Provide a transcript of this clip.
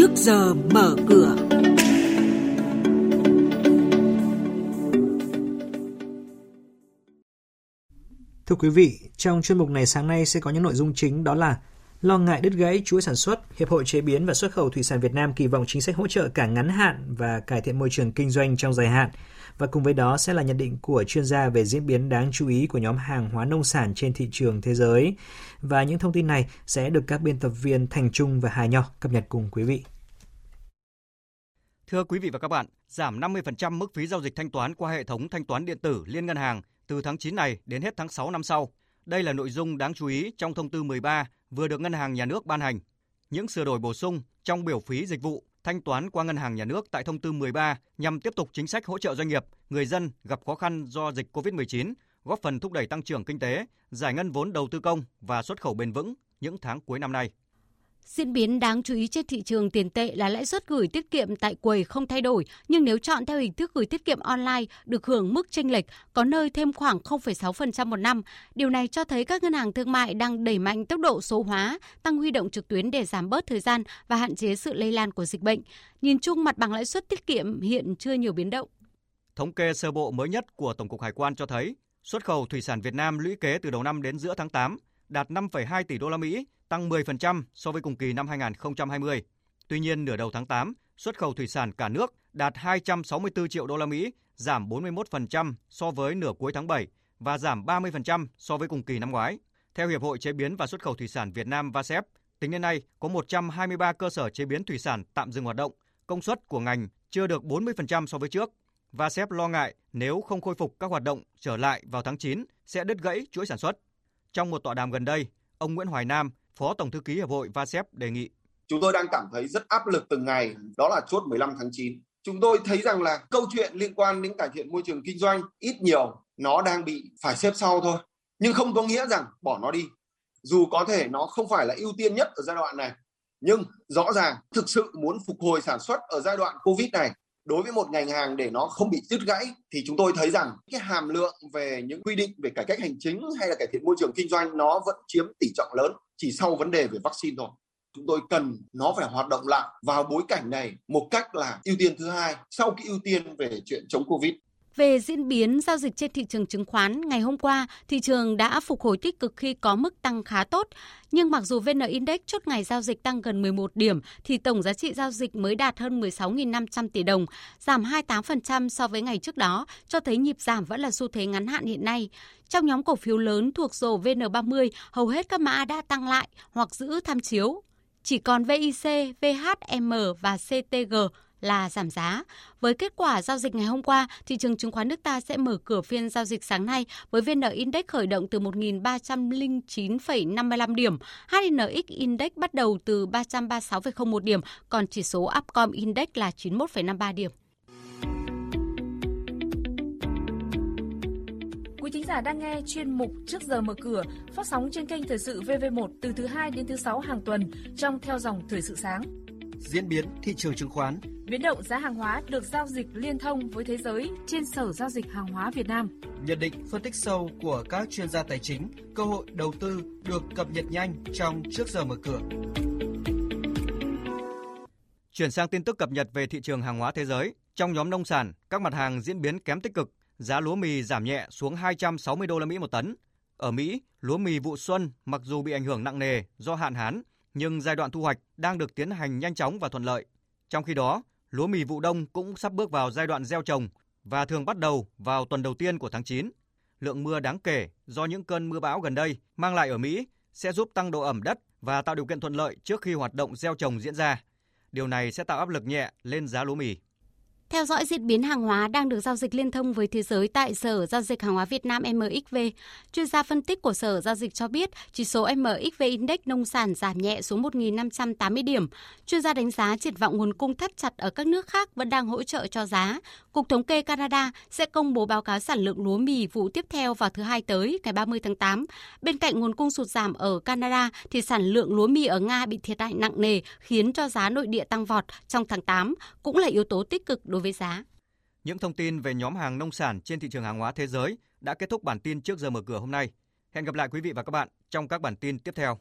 trước giờ mở cửa. Thưa quý vị, trong chuyên mục này sáng nay sẽ có những nội dung chính đó là lo ngại đứt gãy chuỗi sản xuất, Hiệp hội chế biến và xuất khẩu thủy sản Việt Nam kỳ vọng chính sách hỗ trợ cả ngắn hạn và cải thiện môi trường kinh doanh trong dài hạn. Và cùng với đó sẽ là nhận định của chuyên gia về diễn biến đáng chú ý của nhóm hàng hóa nông sản trên thị trường thế giới. Và những thông tin này sẽ được các biên tập viên Thành Trung và Hà Nho cập nhật cùng quý vị. Thưa quý vị và các bạn, giảm 50% mức phí giao dịch thanh toán qua hệ thống thanh toán điện tử liên ngân hàng từ tháng 9 này đến hết tháng 6 năm sau. Đây là nội dung đáng chú ý trong thông tư 13 vừa được Ngân hàng Nhà nước ban hành. Những sửa đổi bổ sung trong biểu phí dịch vụ thanh toán qua ngân hàng nhà nước tại thông tư 13 nhằm tiếp tục chính sách hỗ trợ doanh nghiệp, người dân gặp khó khăn do dịch COVID-19, góp phần thúc đẩy tăng trưởng kinh tế, giải ngân vốn đầu tư công và xuất khẩu bền vững những tháng cuối năm nay. Diễn biến đáng chú ý trên thị trường tiền tệ là lãi suất gửi tiết kiệm tại quầy không thay đổi, nhưng nếu chọn theo hình thức gửi tiết kiệm online được hưởng mức chênh lệch, có nơi thêm khoảng 0,6% một năm. Điều này cho thấy các ngân hàng thương mại đang đẩy mạnh tốc độ số hóa, tăng huy động trực tuyến để giảm bớt thời gian và hạn chế sự lây lan của dịch bệnh. Nhìn chung mặt bằng lãi suất tiết kiệm hiện chưa nhiều biến động. Thống kê sơ bộ mới nhất của Tổng cục Hải quan cho thấy, xuất khẩu thủy sản Việt Nam lũy kế từ đầu năm đến giữa tháng 8 đạt 5,2 tỷ đô la Mỹ, tăng 10% so với cùng kỳ năm 2020. Tuy nhiên, nửa đầu tháng 8, xuất khẩu thủy sản cả nước đạt 264 triệu đô la Mỹ, giảm 41% so với nửa cuối tháng 7 và giảm 30% so với cùng kỳ năm ngoái. Theo Hiệp hội Chế biến và Xuất khẩu Thủy sản Việt Nam VASEP, tính đến nay có 123 cơ sở chế biến thủy sản tạm dừng hoạt động, công suất của ngành chưa được 40% so với trước. VASEP lo ngại nếu không khôi phục các hoạt động trở lại vào tháng 9 sẽ đứt gãy chuỗi sản xuất. Trong một tọa đàm gần đây, ông Nguyễn Hoài Nam, Phó Tổng Thư ký Hiệp hội VASEP đề nghị. Chúng tôi đang cảm thấy rất áp lực từng ngày, đó là chốt 15 tháng 9. Chúng tôi thấy rằng là câu chuyện liên quan đến cải thiện môi trường kinh doanh ít nhiều nó đang bị phải xếp sau thôi. Nhưng không có nghĩa rằng bỏ nó đi. Dù có thể nó không phải là ưu tiên nhất ở giai đoạn này, nhưng rõ ràng thực sự muốn phục hồi sản xuất ở giai đoạn Covid này đối với một ngành hàng để nó không bị đứt gãy thì chúng tôi thấy rằng cái hàm lượng về những quy định về cải cách hành chính hay là cải thiện môi trường kinh doanh nó vẫn chiếm tỷ trọng lớn, chỉ sau vấn đề về vaccine thôi. Chúng tôi cần nó phải hoạt động lại vào bối cảnh này một cách là ưu tiên thứ hai. Sau cái ưu tiên về chuyện chống covid về diễn biến giao dịch trên thị trường chứng khoán, ngày hôm qua, thị trường đã phục hồi tích cực khi có mức tăng khá tốt. Nhưng mặc dù VN Index chốt ngày giao dịch tăng gần 11 điểm, thì tổng giá trị giao dịch mới đạt hơn 16.500 tỷ đồng, giảm 28% so với ngày trước đó, cho thấy nhịp giảm vẫn là xu thế ngắn hạn hiện nay. Trong nhóm cổ phiếu lớn thuộc rổ VN30, hầu hết các mã đã tăng lại hoặc giữ tham chiếu. Chỉ còn VIC, VHM và CTG là giảm giá. Với kết quả giao dịch ngày hôm qua, thị trường chứng khoán nước ta sẽ mở cửa phiên giao dịch sáng nay với VN Index khởi động từ 1.309,55 điểm, HNX Index bắt đầu từ 336,01 điểm, còn chỉ số Upcom Index là 91,53 điểm. Quý thính giả đang nghe chuyên mục Trước giờ mở cửa phát sóng trên kênh Thời sự VV1 từ thứ 2 đến thứ 6 hàng tuần trong theo dòng Thời sự sáng. Diễn biến thị trường chứng khoán Biến động giá hàng hóa được giao dịch liên thông với thế giới trên Sở Giao dịch Hàng hóa Việt Nam. Nhận định phân tích sâu của các chuyên gia tài chính, cơ hội đầu tư được cập nhật nhanh trong trước giờ mở cửa. Chuyển sang tin tức cập nhật về thị trường hàng hóa thế giới. Trong nhóm nông sản, các mặt hàng diễn biến kém tích cực. Giá lúa mì giảm nhẹ xuống 260 đô la Mỹ một tấn. Ở Mỹ, lúa mì vụ xuân mặc dù bị ảnh hưởng nặng nề do hạn hán, nhưng giai đoạn thu hoạch đang được tiến hành nhanh chóng và thuận lợi. Trong khi đó, lúa mì vụ đông cũng sắp bước vào giai đoạn gieo trồng và thường bắt đầu vào tuần đầu tiên của tháng 9. Lượng mưa đáng kể do những cơn mưa bão gần đây mang lại ở Mỹ sẽ giúp tăng độ ẩm đất và tạo điều kiện thuận lợi trước khi hoạt động gieo trồng diễn ra. Điều này sẽ tạo áp lực nhẹ lên giá lúa mì. Theo dõi diễn biến hàng hóa đang được giao dịch liên thông với thế giới tại Sở Giao dịch Hàng hóa Việt Nam MXV, chuyên gia phân tích của Sở Giao dịch cho biết chỉ số MXV Index nông sản giảm nhẹ xuống 1.580 điểm. Chuyên gia đánh giá triển vọng nguồn cung thắt chặt ở các nước khác vẫn đang hỗ trợ cho giá. Cục Thống kê Canada sẽ công bố báo cáo sản lượng lúa mì vụ tiếp theo vào thứ hai tới, ngày 30 tháng 8. Bên cạnh nguồn cung sụt giảm ở Canada, thì sản lượng lúa mì ở Nga bị thiệt hại nặng nề, khiến cho giá nội địa tăng vọt trong tháng 8, cũng là yếu tố tích cực đối đối với giá. Những thông tin về nhóm hàng nông sản trên thị trường hàng hóa thế giới đã kết thúc bản tin trước giờ mở cửa hôm nay. Hẹn gặp lại quý vị và các bạn trong các bản tin tiếp theo.